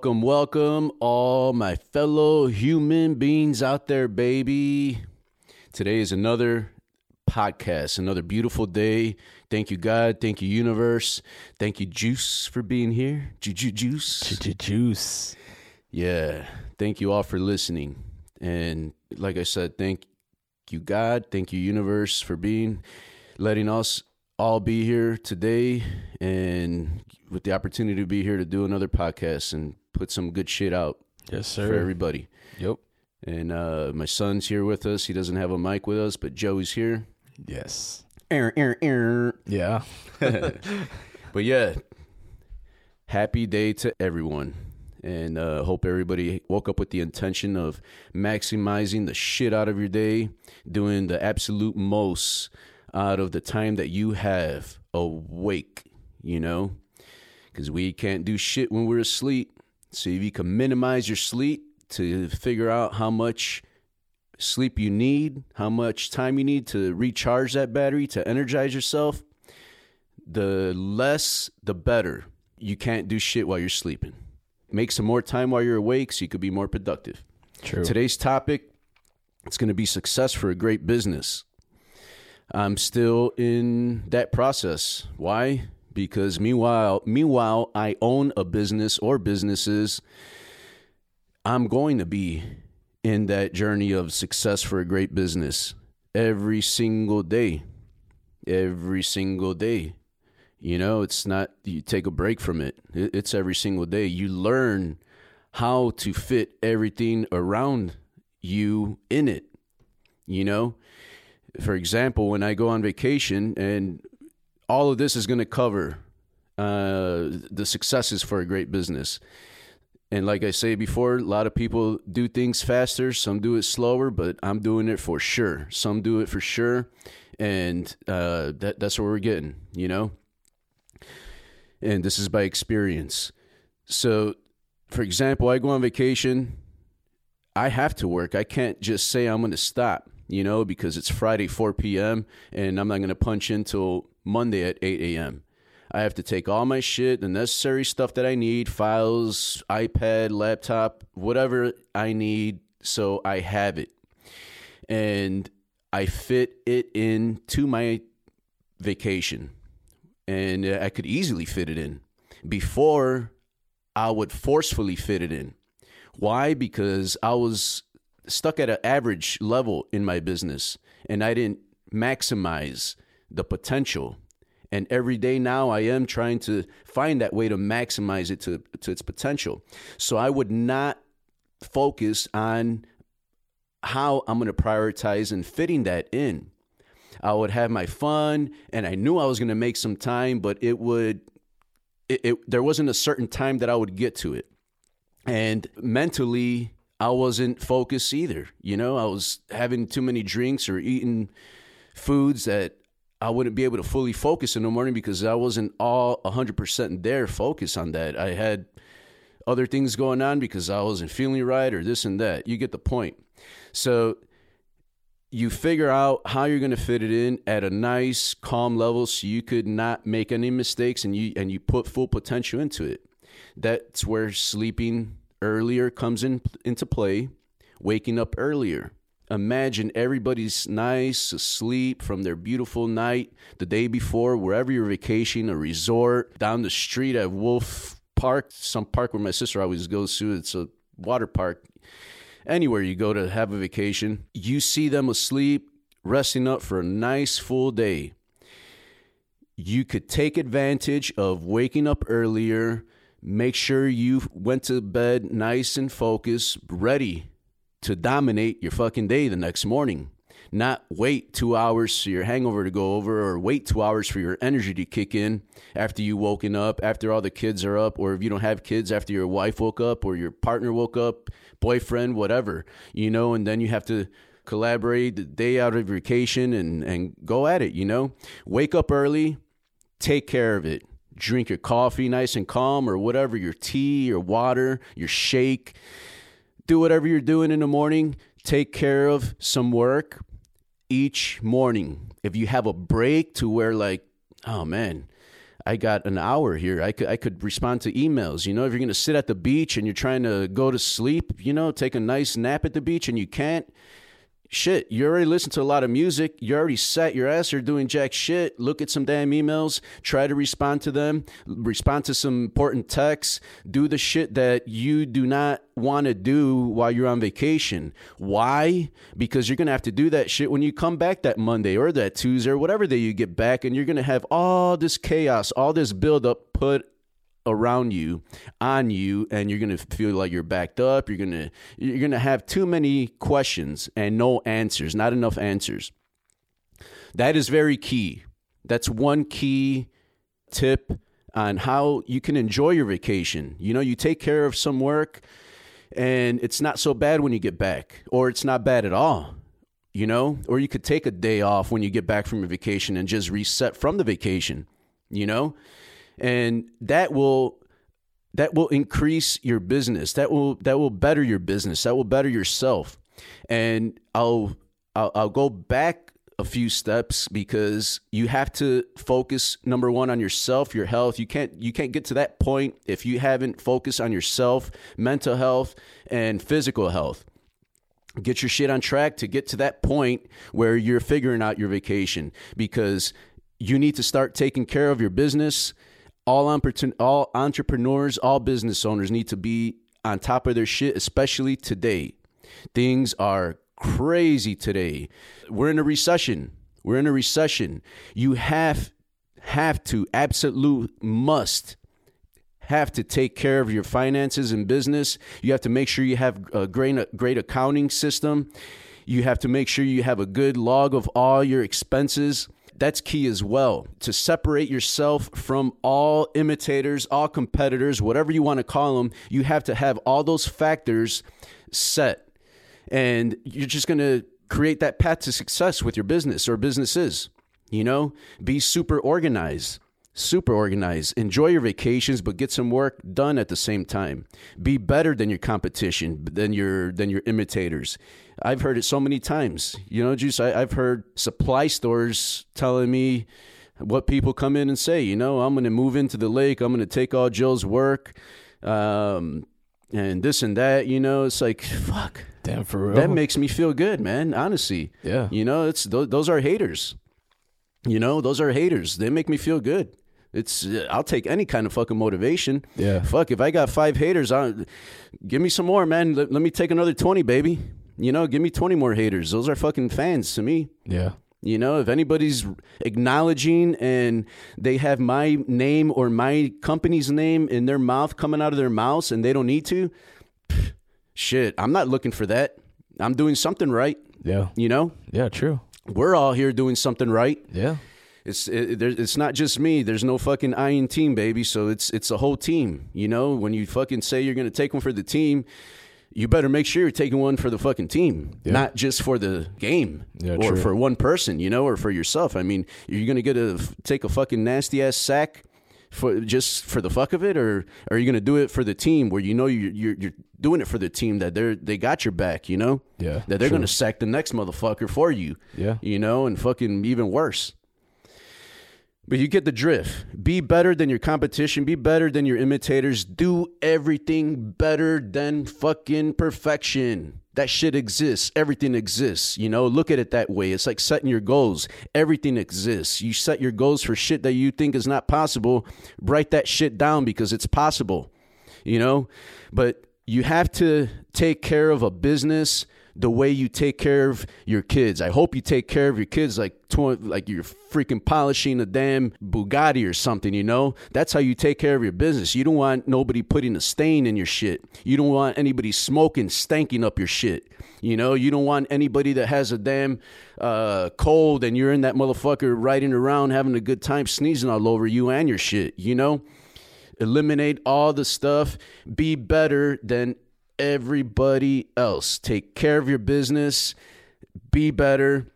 Welcome, welcome, all my fellow human beings out there, baby. Today is another podcast, another beautiful day. Thank you, God. Thank you, universe. Thank you, Juice, for being here. Juju Juice. Juice. Yeah. Thank you all for listening. And like I said, thank you, God. Thank you, universe, for being, letting us all be here today and with the opportunity to be here to do another podcast and put some good shit out Yes, sir. for everybody. Yep. And uh, my son's here with us. He doesn't have a mic with us, but Joey's here. Yes. Er, er, er. Yeah. But yeah, happy day to everyone. And uh, hope everybody woke up with the intention of maximizing the shit out of your day, doing the absolute most out of the time that you have awake, you know? Because we can't do shit when we're asleep. So if you can minimize your sleep to figure out how much sleep you need, how much time you need to recharge that battery, to energize yourself, the less the better. You can't do shit while you're sleeping. Make some more time while you're awake so you could be more productive. True. Today's topic it's going to be success for a great business. I'm still in that process. Why? Because meanwhile, meanwhile I own a business or businesses, I'm going to be in that journey of success for a great business every single day. Every single day. You know, it's not you take a break from it. It- It's every single day. You learn how to fit everything around you in it. You know, for example, when I go on vacation, and all of this is going to cover uh, the successes for a great business. And like I say before, a lot of people do things faster, some do it slower, but I'm doing it for sure. Some do it for sure, and uh, that that's what we're getting, you know. And this is by experience. So, for example, I go on vacation. I have to work. I can't just say I'm going to stop, you know, because it's Friday 4 p.m. and I'm not going to punch in till Monday at 8 a.m. I have to take all my shit, the necessary stuff that I need, files, iPad, laptop, whatever I need, so I have it. And I fit it into my vacation. And I could easily fit it in. Before, I would forcefully fit it in. Why? Because I was stuck at an average level in my business and I didn't maximize the potential. And every day now I am trying to find that way to maximize it to, to its potential. So I would not focus on how I'm going to prioritize and fitting that in. I would have my fun and I knew I was going to make some time, but it would, it, it, there wasn't a certain time that I would get to it and mentally i wasn't focused either you know i was having too many drinks or eating foods that i wouldn't be able to fully focus in the morning because i wasn't all 100% there focus on that. I had other things going on because i wasn't feeling right or this and that. You get the point. So you figure out how you're going to fit it in at a nice calm level so you could not make any mistakes and you and you put full potential into it. That's where sleeping earlier comes in into play waking up earlier imagine everybody's nice asleep from their beautiful night the day before wherever you're vacationing a resort down the street at wolf park some park where my sister always goes to it's a water park. Anywhere you go to have a vacation you see them asleep resting up for a nice full day. You could take advantage of waking up earlier make sure you went to bed nice and focused, ready to dominate your fucking day the next morning. Not wait two hours for your hangover to go over or wait two hours for your energy to kick in after you woken up, after all the kids are up, or if you don't have kids, after your wife woke up or your partner woke up, boyfriend, whatever, you know, and then you have to collaborate the day out of vacation and, and go at it, you know? Wake up early, take care of it drink your coffee nice and calm or whatever, your tea, your water, your shake. Do whatever you're doing in the morning. Take care of some work each morning. If you have a break to where, like, oh man, I got an hour here. I could I could respond to emails. You know, if you're gonna sit at the beach and you're trying to go to sleep, you know, take a nice nap at the beach and you can't, shit, you already listen to a lot of music. You already sat your ass here doing jack shit. Look at some damn emails. Try to respond to them. Respond to some important texts. Do the shit that you do not want to do while you're on vacation. Why? Because you're going to have to do that shit when you come back that Monday or that Tuesday or whatever day you get back. And you're going to have all this chaos, all this buildup put around you on you and you're going to feel like you're backed up. You're going to you're going to have too many questions and no answers not enough answers. That is very key. That's one key tip on how you can enjoy your vacation. You know you take care of some work and it's not so bad when you get back or it's not bad at all you know? Or you could take a day off when you get back from your vacation and just reset from the vacation you know and that will that will increase your business. That will that will better your business. That will better yourself. And i'll i'll, I'll go back a few steps because you have to focus number one on yourself your health. You can't you can't get to that point if you haven't focused on yourself mental health and physical health. Get your shit on track to get to that point where you're figuring out your vacation because you need to start taking care of your business all, all entrepreneurs, all business owners need to be on top of their shit, especially today. Things are crazy today. We're in a recession. We're in a recession. You have have to absolute must have to take care of your finances and business. You have to make sure you have a great great accounting system. You have to make sure you have a good log of all your expenses that's key as well to separate yourself from all imitators, all competitors, whatever you want to call them. You have to have all those factors set, and you're just going to create that path to success with your business or businesses. You know, be super organized super organized. Enjoy your vacations, but get some work done at the same time. Be better than your competition, than your than your imitators. I've heard it so many times. You know, Juice. I, I've heard supply stores telling me what people come in and say. You know, I'm going to move into the lake. I'm going to take all Jill's work, um, and this and that. You know, it's like fuck. Damn, for real. That makes me feel good, man. Honestly. Yeah. You know, it's those, those are haters. You know, those are haters. They make me feel good. It's uh, I'll take any kind of fucking motivation. Yeah. Fuck, if I got five haters, I give me some more, man. Let, let me take another 20, baby. You know, give me 20 more haters. Those are fucking fans to me. Yeah. You know, if anybody's acknowledging and they have my name or my company's name in their mouth coming out of their mouths and they don't need to, pff, shit, I'm not looking for that. I'm doing something right. Yeah. You know? Yeah, true. We're all here doing something right. Yeah. It's it, it's not just me. There's no fucking iron team, baby. So it's it's a whole team. You know, when you fucking say you're gonna take one for the team, you better make sure you're taking one for the fucking team, Yeah. not just for the game Yeah, or true. for one person, you know, or for yourself. I mean, you're gonna get a take a fucking nasty ass sack for just for the fuck of it, or, or are you gonna do it for the team where you know you're you're, you're doing it for the team that they're they got your back, you know, Yeah, that they're true. gonna sack the next motherfucker for you, Yeah. you know, and fucking even worse. But you get the drift. Be better than your competition. Be better than your imitators. Do everything better than fucking perfection. That shit exists. Everything exists. You know, look at it that way. It's like setting your goals. Everything exists. You set your goals for shit that you think is not possible. Write that shit down because it's possible. You know, but you have to take care of a business the way you take care of your kids. I hope you take care of your kids like like you're freaking polishing a damn Bugatti or something, you know? That's how you take care of your business. You don't want nobody putting a stain in your shit. You don't want anybody smoking, stanking up your shit. You know, you don't want anybody that has a damn uh, cold and you're in that motherfucker riding around having a good time sneezing all over you and your shit, you know? Eliminate all the stuff. Be better than everybody else. Take care of your business. Be better.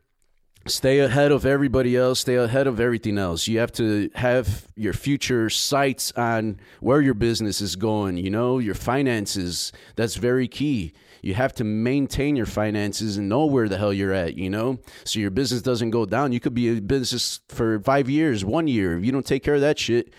Stay ahead of everybody else. Stay ahead of everything else. You have to have your future sights on where your business is going, you know, your finances. That's very key. You have to maintain your finances and know where the hell you're at, you know? So your business doesn't go down. You could be a business for five years, one year. If you don't take care of that shit,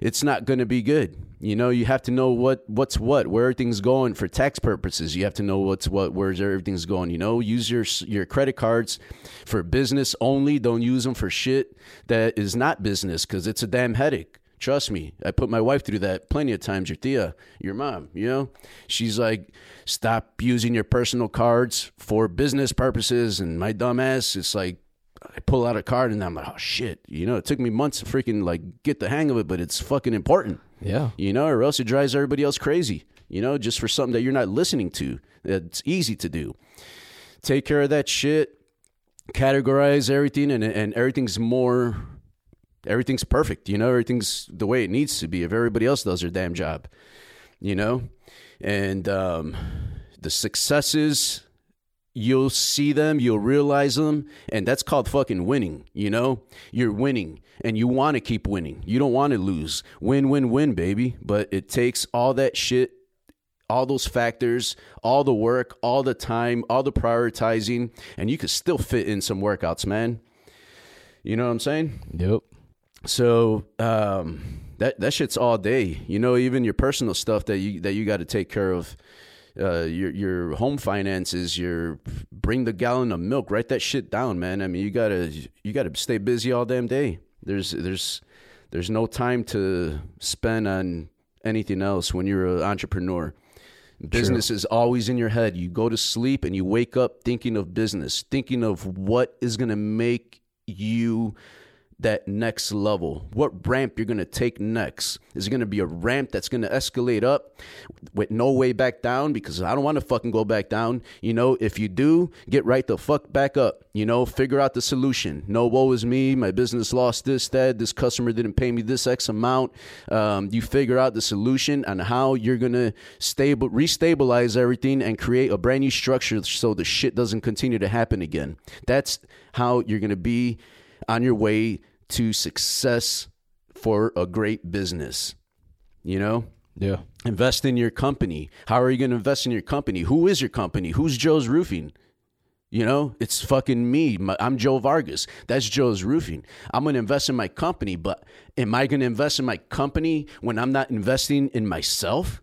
it's not going to be good. You know, you have to know what what's what, where everything's going for tax purposes. You have to know what's what, where everything's going. You know, use your your credit cards for business only. Don't use them for shit that is not business because it's a damn headache. Trust me, I put my wife through that plenty of times. Your Thea, your mom, you know, she's like, stop using your personal cards for business purposes. And my dumb ass, it's like, I pull out a card and I'm like, oh shit, you know, it took me months to freaking like get the hang of it, but it's fucking important, Yeah. you know, or else it drives everybody else crazy, you know, just for something that you're not listening to. It's easy to do. Take care of that shit, categorize everything, and and everything's more, everything's perfect, you know, everything's the way it needs to be. If everybody else does their damn job, you know, and um, the successes you'll see them, you'll realize them, and that's called fucking winning. You know, you're winning and you want to keep winning. You don't want to lose. Win, win, win, baby. But it takes all that shit, all those factors, all the work, all the time, all the prioritizing, and you could still fit in some workouts, man. You know what I'm saying? Yep. So um, that that shit's all day. You know, even your personal stuff that you that you got to take care of. Uh, your your home finances, your bring the gallon of milk, write that shit down, man. I mean, you gotta you gotta stay busy all damn day. There's there's there's no time to spend on anything else when you're an entrepreneur. Business is always in your head. You go to sleep and you wake up thinking of business, thinking of what is gonna make you that next level? What ramp you're going to take next? Is it going to be a ramp that's going to escalate up with no way back down? Because I don't want to fucking go back down. You know, if you do, get right the fuck back up. You know, figure out the solution. No, woe is me. My business lost this, that. This customer didn't pay me this X amount. Um, you figure out the solution on how you're going to stable, restabilize everything and create a brand new structure so the shit doesn't continue to happen again. That's how you're going to be on your way to success for a great business. You know, Yeah. invest in your company. How are you going to invest in your company? Who is your company? Who's Joe's Roofing? You know, it's fucking me. My- I'm Joe Vargas. That's Joe's Roofing. I'm going to invest in my company, but am I going to invest in my company when I'm not investing in myself?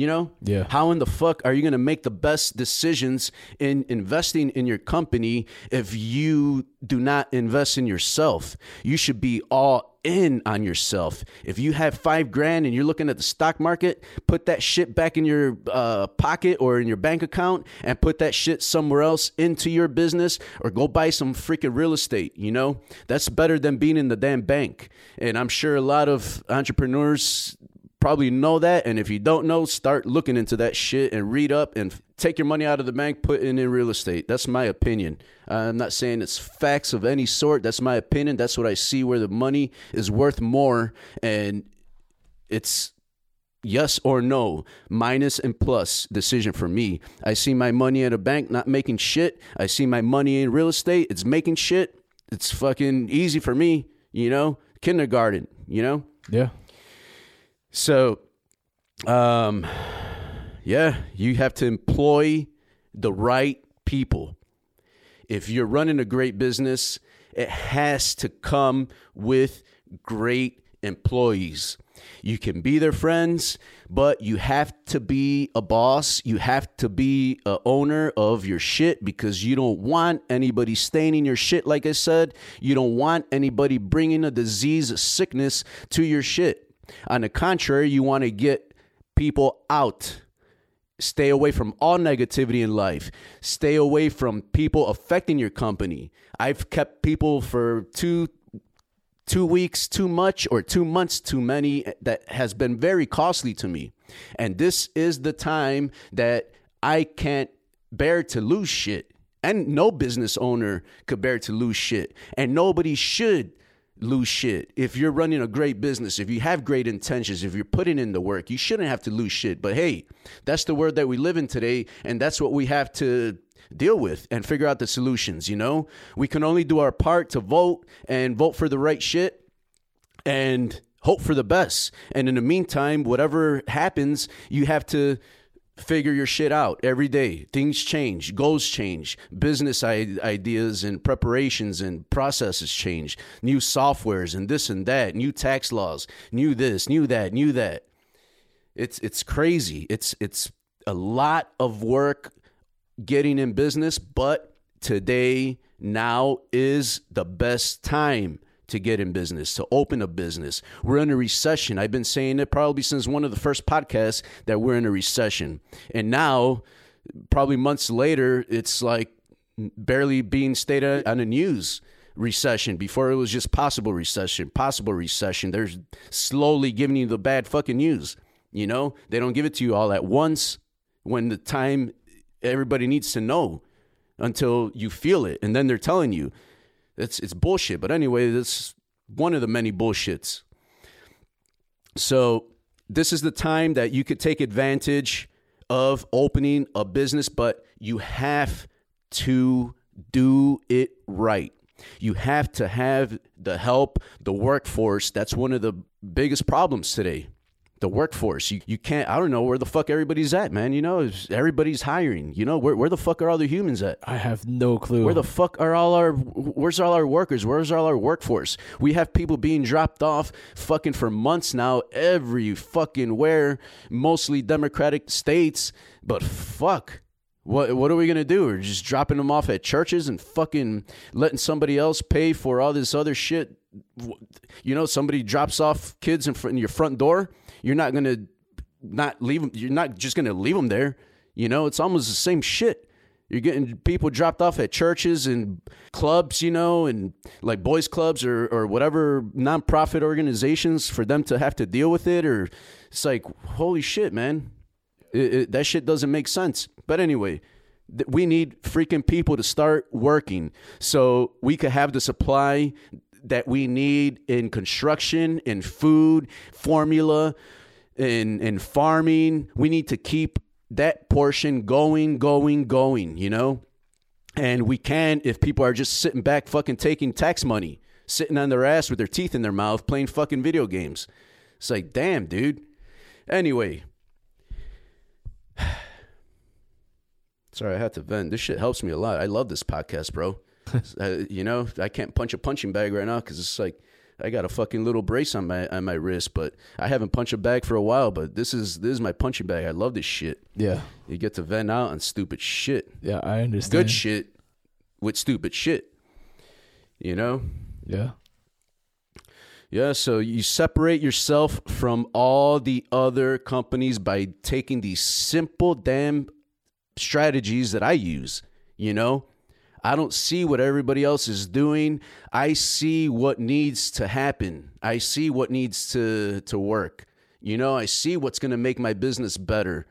You know? Yeah. How in the fuck are you going to make the best decisions in investing in your company if you do not invest in yourself? You should be all in on yourself. If you have five grand and you're looking at the stock market, put that shit back in your uh, pocket or in your bank account and put that shit somewhere else into your business or go buy some freaking real estate. You know, that's better than being in the damn bank. And I'm sure a lot of entrepreneurs probably know that. And if you don't know, start looking into that shit and read up and take your money out of the bank, put it in real estate. That's my opinion. I'm not saying it's facts of any sort. That's my opinion. That's what I see where the money is worth more. And it's yes or no, minus and plus decision for me. I see my money at a bank not making shit. I see my money in real estate. It's making shit. It's fucking easy for me, you know? Kindergarten, you know? Yeah. So, um, yeah, you have to employ the right people. If you're running a great business, it has to come with great employees. You can be their friends, but you have to be a boss. You have to be a owner of your shit because you don't want anybody staining your shit. Like I said, you don't want anybody bringing a disease, a sickness to your shit. On the contrary, you want to get people out. Stay away from all negativity in life. Stay away from people affecting your company. I've kept people for two two weeks too much or two months too many that has been very costly to me. And this is the time that I can't bear to lose shit. And no business owner could bear to lose shit. And nobody should lose shit. If you're running a great business, if you have great intentions, if you're putting in the work, you shouldn't have to lose shit. But hey, that's the world that we live in today, and that's what we have to deal with and figure out the solutions, you know? We can only do our part to vote and vote for the right shit and hope for the best. And in the meantime, whatever happens, you have to figure your shit out every day. Things change, goals change, business ideas and preparations and processes change, new softwares and this and that, new tax laws, new this, new that, new that. It's it's crazy. It's it's a lot of work getting in business, but today now is the best time to get in business, to open a business. We're in a recession. I've been saying it probably since one of the first podcasts that we're in a recession. And now, probably months later, it's like barely being stated on the news recession. Before it was just possible recession, possible recession. They're slowly giving you the bad fucking news. You know, they don't give it to you all at once when the time everybody needs to know until you feel it. And then they're telling you it's it's bullshit. But anyway, that's one of the many bullshits. So this is the time that you could take advantage of opening a business, but you have to do it right. You have to have the help, the workforce. That's one of the biggest problems today the workforce. You, you can't, I don't know where the fuck everybody's at, man. You know, everybody's hiring. You know, where, where the fuck are all the humans at? I have no clue. Where the fuck are all our, where's all our workers? Where's all our workforce? We have people being dropped off fucking for months now, every fucking where, mostly Democratic states, but fuck. What what are we gonna do? We're just dropping them off at churches and fucking letting somebody else pay for all this other shit. You know, somebody drops off kids in, front, in your front door you're not to not leave them. You're not just to leave them there. You know, it's almost the same shit. You're getting people dropped off at churches and clubs, you know, and like boys clubs or, or whatever nonprofit organizations for them to have to deal with it. Or it's like, holy shit, man. It, it, that shit doesn't make sense. But anyway, th- we need freaking people to start working so we could have the supply that we need in construction, in food, formula, in in farming. We need to keep that portion going, going, going, you know? And we can if people are just sitting back fucking taking tax money, sitting on their ass with their teeth in their mouth playing fucking video games. It's like, damn, dude. Anyway. Sorry, I had to vent. This shit helps me a lot. I love this podcast, bro. uh, you know, I can't punch a punching bag right now because it's like I got a fucking little brace on my on my wrist, but I haven't punched a bag for a while. But this is this is my punching bag. I love this shit. Yeah, you get to vent out on stupid shit. Yeah, I understand. Good shit with stupid shit. You know. Yeah. Yeah, so you separate yourself from all the other companies by taking these simple damn strategies that I use, you know? I don't see what everybody else is doing. I see what needs to happen. I see what needs to to work. You know, I see what's going to make my business better.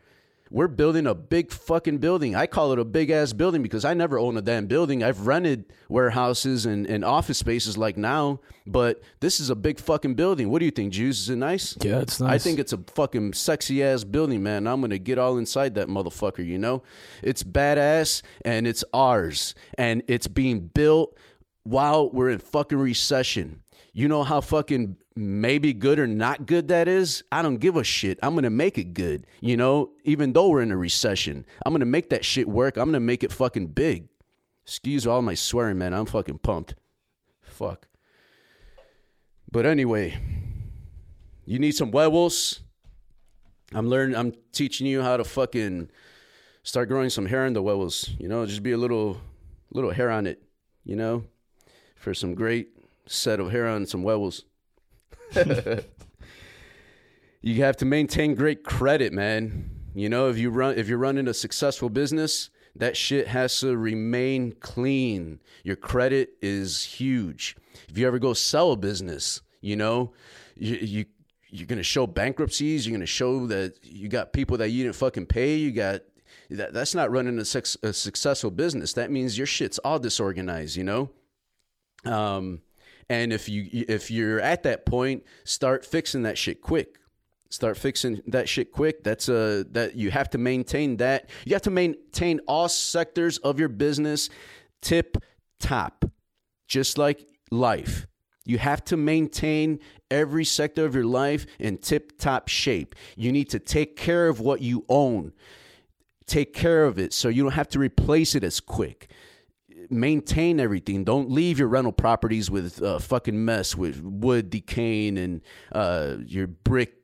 We're building a big fucking building. I call it a big ass building because I never own a damn building. I've rented warehouses and, and office spaces like now, but this is a big fucking building. What do you think, Juice? Is it nice? Yeah, it's nice. I think it's a fucking sexy ass building, man. I'm gonna get all inside that motherfucker, you know? It's badass and it's ours. And it's being built while we're in fucking recession. You know how fucking maybe good or not good that is? I don't give a shit. I'm going to make it good. You know, even though we're in a recession, I'm going to make that shit work. I'm going to make it fucking big. Excuse all my swearing, man. I'm fucking pumped. Fuck. But anyway, you need some huevos. I'm learning, I'm teaching you how to fucking start growing some hair on the huevos. You know, just be a little, little hair on it, you know, for some great set of hair on some huevos. You have to maintain great credit, man. You know, if you run if you're running a successful business, that shit has to remain clean. Your credit is huge. If you ever go sell a business, you know, you, you you're gonna show bankruptcies. You're gonna show that you got people that you didn't fucking pay. You got that. That's not running a, sex, a successful business. That means your shit's all disorganized. You know. Um, and if you if you're at that point, start fixing that shit quick. Start fixing that shit quick. That's a that you have to maintain that. You have to maintain all sectors of your business tip top. Just like life. You have to maintain every sector of your life in tip top shape. You need to take care of what you own. take care of it so you don't have to replace it as quick maintain everything. Don't leave your rental properties with a fucking mess with wood decaying and uh, your brick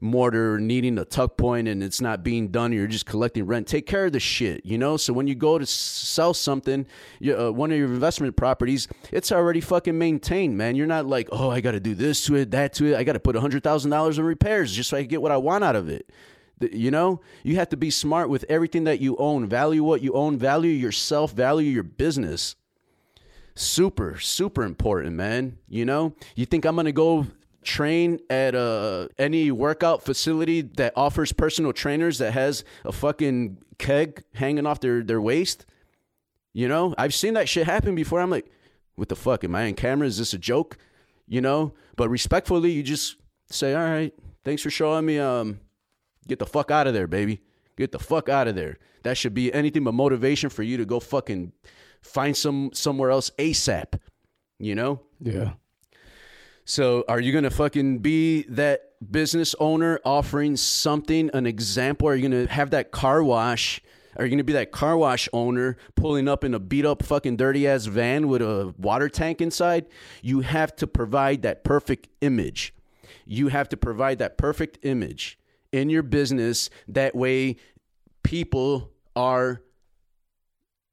mortar needing a tuck point and it's not being done. You're just collecting rent. Take care of the shit, you know. So when you go to sell something, you, uh, one of your investment properties, it's already fucking maintained, man. You're not like, oh, I got to do this to it, that to it. I got to put a hundred thousand dollars in repairs just so I can get what I want out of it. You know, you have to be smart with everything that you own. Value what you own, value yourself, value your business. Super, super important, man. You know, you think I'm going to go train at uh, any workout facility that offers personal trainers that has a fucking keg hanging off their, their waist? You know, I've seen that shit happen before. I'm like, what the fuck? Am I on camera? Is this a joke? You know, but respectfully, you just say, all right, thanks for showing me um, Get the fuck out of there, baby. Get the fuck out of there. That should be anything but motivation for you to go fucking find some somewhere else ASAP. You know? Yeah. So are you gonna fucking be that business owner offering something, an example? Are you gonna have that car wash? Are you gonna be that car wash owner pulling up in a beat up fucking dirty ass van with a water tank inside? You have to provide that perfect image. You have to provide that perfect image in your business. That way, people are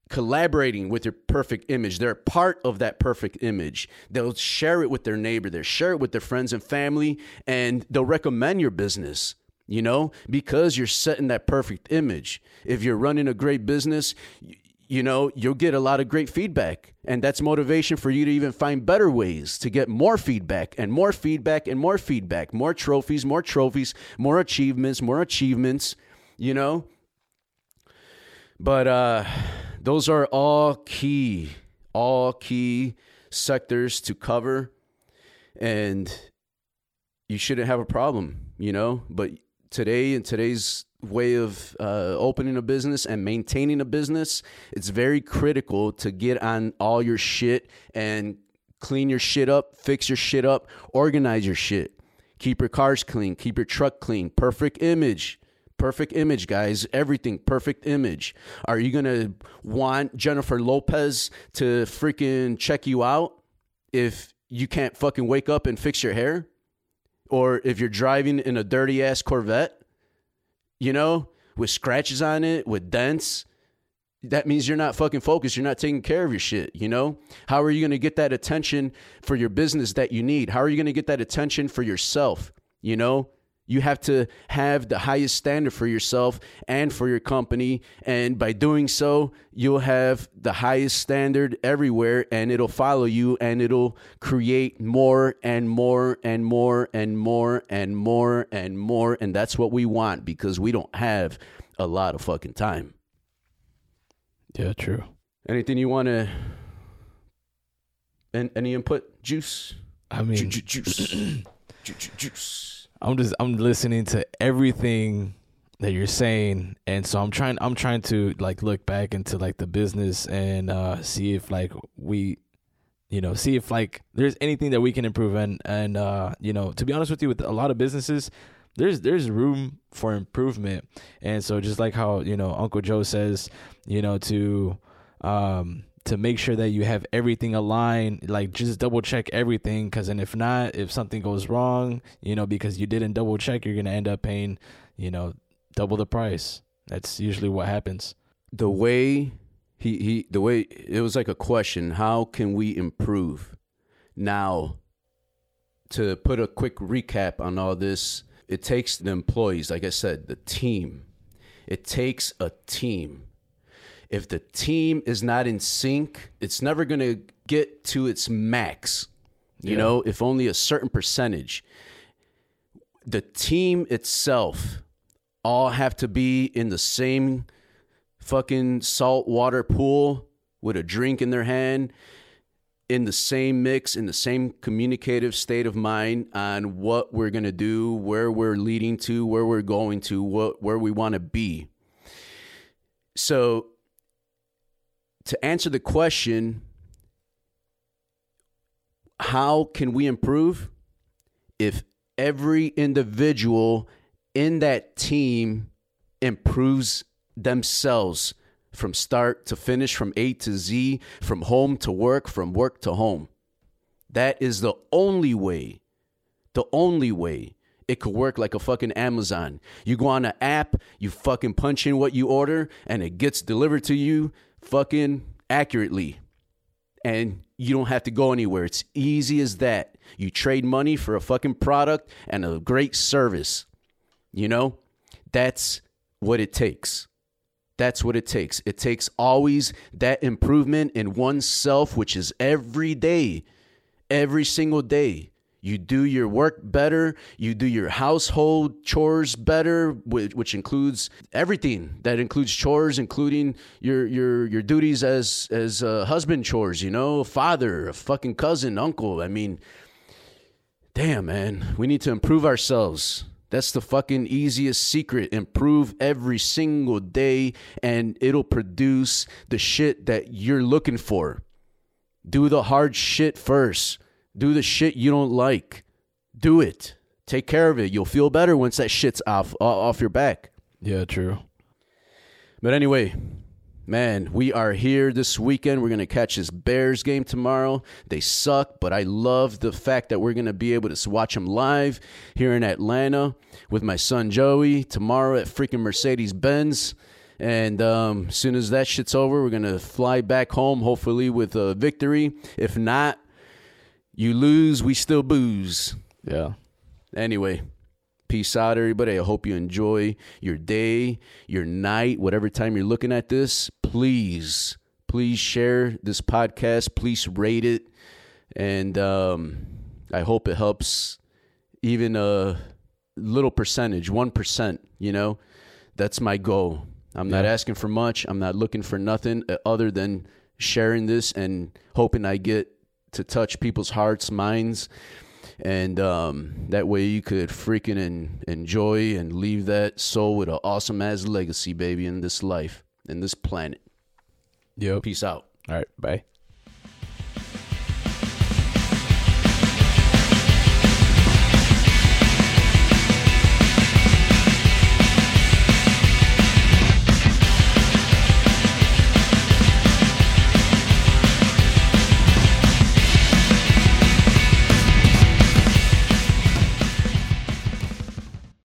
collaborating with your perfect image. They're part of that perfect image. They'll share it with their neighbor, they'll share it with their friends and family, and they'll recommend your business. You know, because you're setting that perfect image. If you're running a great business, you know, you'll get a lot of great feedback. And that's motivation for you to even find better ways to get more feedback and more feedback and more feedback, more trophies, more trophies, more achievements, more achievements, you know? But uh, those are all key, all key sectors to cover. And you shouldn't have a problem, you know? But today, in today's way of uh, opening a business and maintaining a business, it's very critical to get on all your shit and clean your shit up, fix your shit up, organize your shit. Keep your cars clean, keep your truck clean. Perfect image. Perfect image, guys. Everything perfect image. Are you going to want Jennifer Lopez to freaking check you out if you can't fucking wake up and fix your hair? Or if you're driving in a dirty ass Corvette? You know, with scratches on it, with dents, that means you're not fucking focused. You're not taking care of your shit, you know? How are you going to get that attention for your business that you need? How are you going to get that attention for yourself, you know? You have to have the highest standard for yourself and for your company. And by doing so, you'll have the highest standard everywhere and it'll follow you and it'll create more and more and more and more and more and more. And that's what we want because we don't have a lot of fucking time. Yeah, true. Anything you want to, and any input? Juice? I mean, juice. juice. I'm just I'm listening to everything that you're saying. And so I'm trying I'm trying to like look back into like the business and uh see if like we you know see if like there's anything that we can improve. And and uh you know to be honest with you with a lot of businesses there's there's room for improvement. And so just like how you know Uncle Joe says you know to um to make sure that you have everything aligned like just double check everything because and if not if something goes wrong you know because you didn't double check you're gonna end up paying you know double the price. That's usually what happens. The way he he the way it was like a question how can we improve? Now to put a quick recap on all this it takes the employees like i said the team. It takes a team if the team is not in sync, it's never going to get to its max. You yeah. know, if only a certain percentage. The team itself all have to be in the same fucking saltwater pool with a drink in their hand, in the same mix, in the same communicative state of mind on what we're going to do, where we're leading to, where we're going to, what where we want to be. So to answer the question, how can we improve? If every individual in that team improves themselves from start to finish, from A to Z, from home to work, from work to home. That is the only way, the only way it could work like a fucking Amazon. You go on an app, you fucking punch in what you order, and it gets delivered to you fucking accurately. And you don't have to go anywhere. It's easy as that. You trade money for a fucking product and a great service. You know, that's what it takes. That's what it takes. It takes always that improvement in oneself, which is every day, every single day. You do your work better. You do your household chores better, which, which includes everything. That includes chores, including your your your duties as as a husband chores. You know, father, a fucking cousin, uncle. I mean, damn man, we need to improve ourselves. That's the fucking easiest secret. Improve every single day and it'll produce the shit that you're looking for. Do the hard shit first. Do the shit you don't like. Do it. Take care of it. You'll feel better once that shit's off off your back. Yeah, true. But anyway, Man, we are here this weekend. We're going to catch this Bears game tomorrow. They suck, but I love the fact that we're going to be able to watch them live here in Atlanta with my son Joey tomorrow at freaking Mercedes Benz. And um, as soon as that shit's over, we're going to fly back home, hopefully with a victory. If not, you lose, we still booze. Yeah. Anyway, Peace out, everybody. I hope you enjoy your day, your night, whatever time you're looking at this. Please, please share this podcast. Please rate it. And um, I hope it helps even a little percentage, 1%, you know? That's my goal. I'm yeah. not asking for much. I'm not looking for nothing uh, other than sharing this and hoping I get to touch people's hearts, minds, and um, that way you could freaking en- enjoy and leave that soul with an awesome ass legacy, baby, in this life, in this planet. Yep. Peace out. All right. Bye.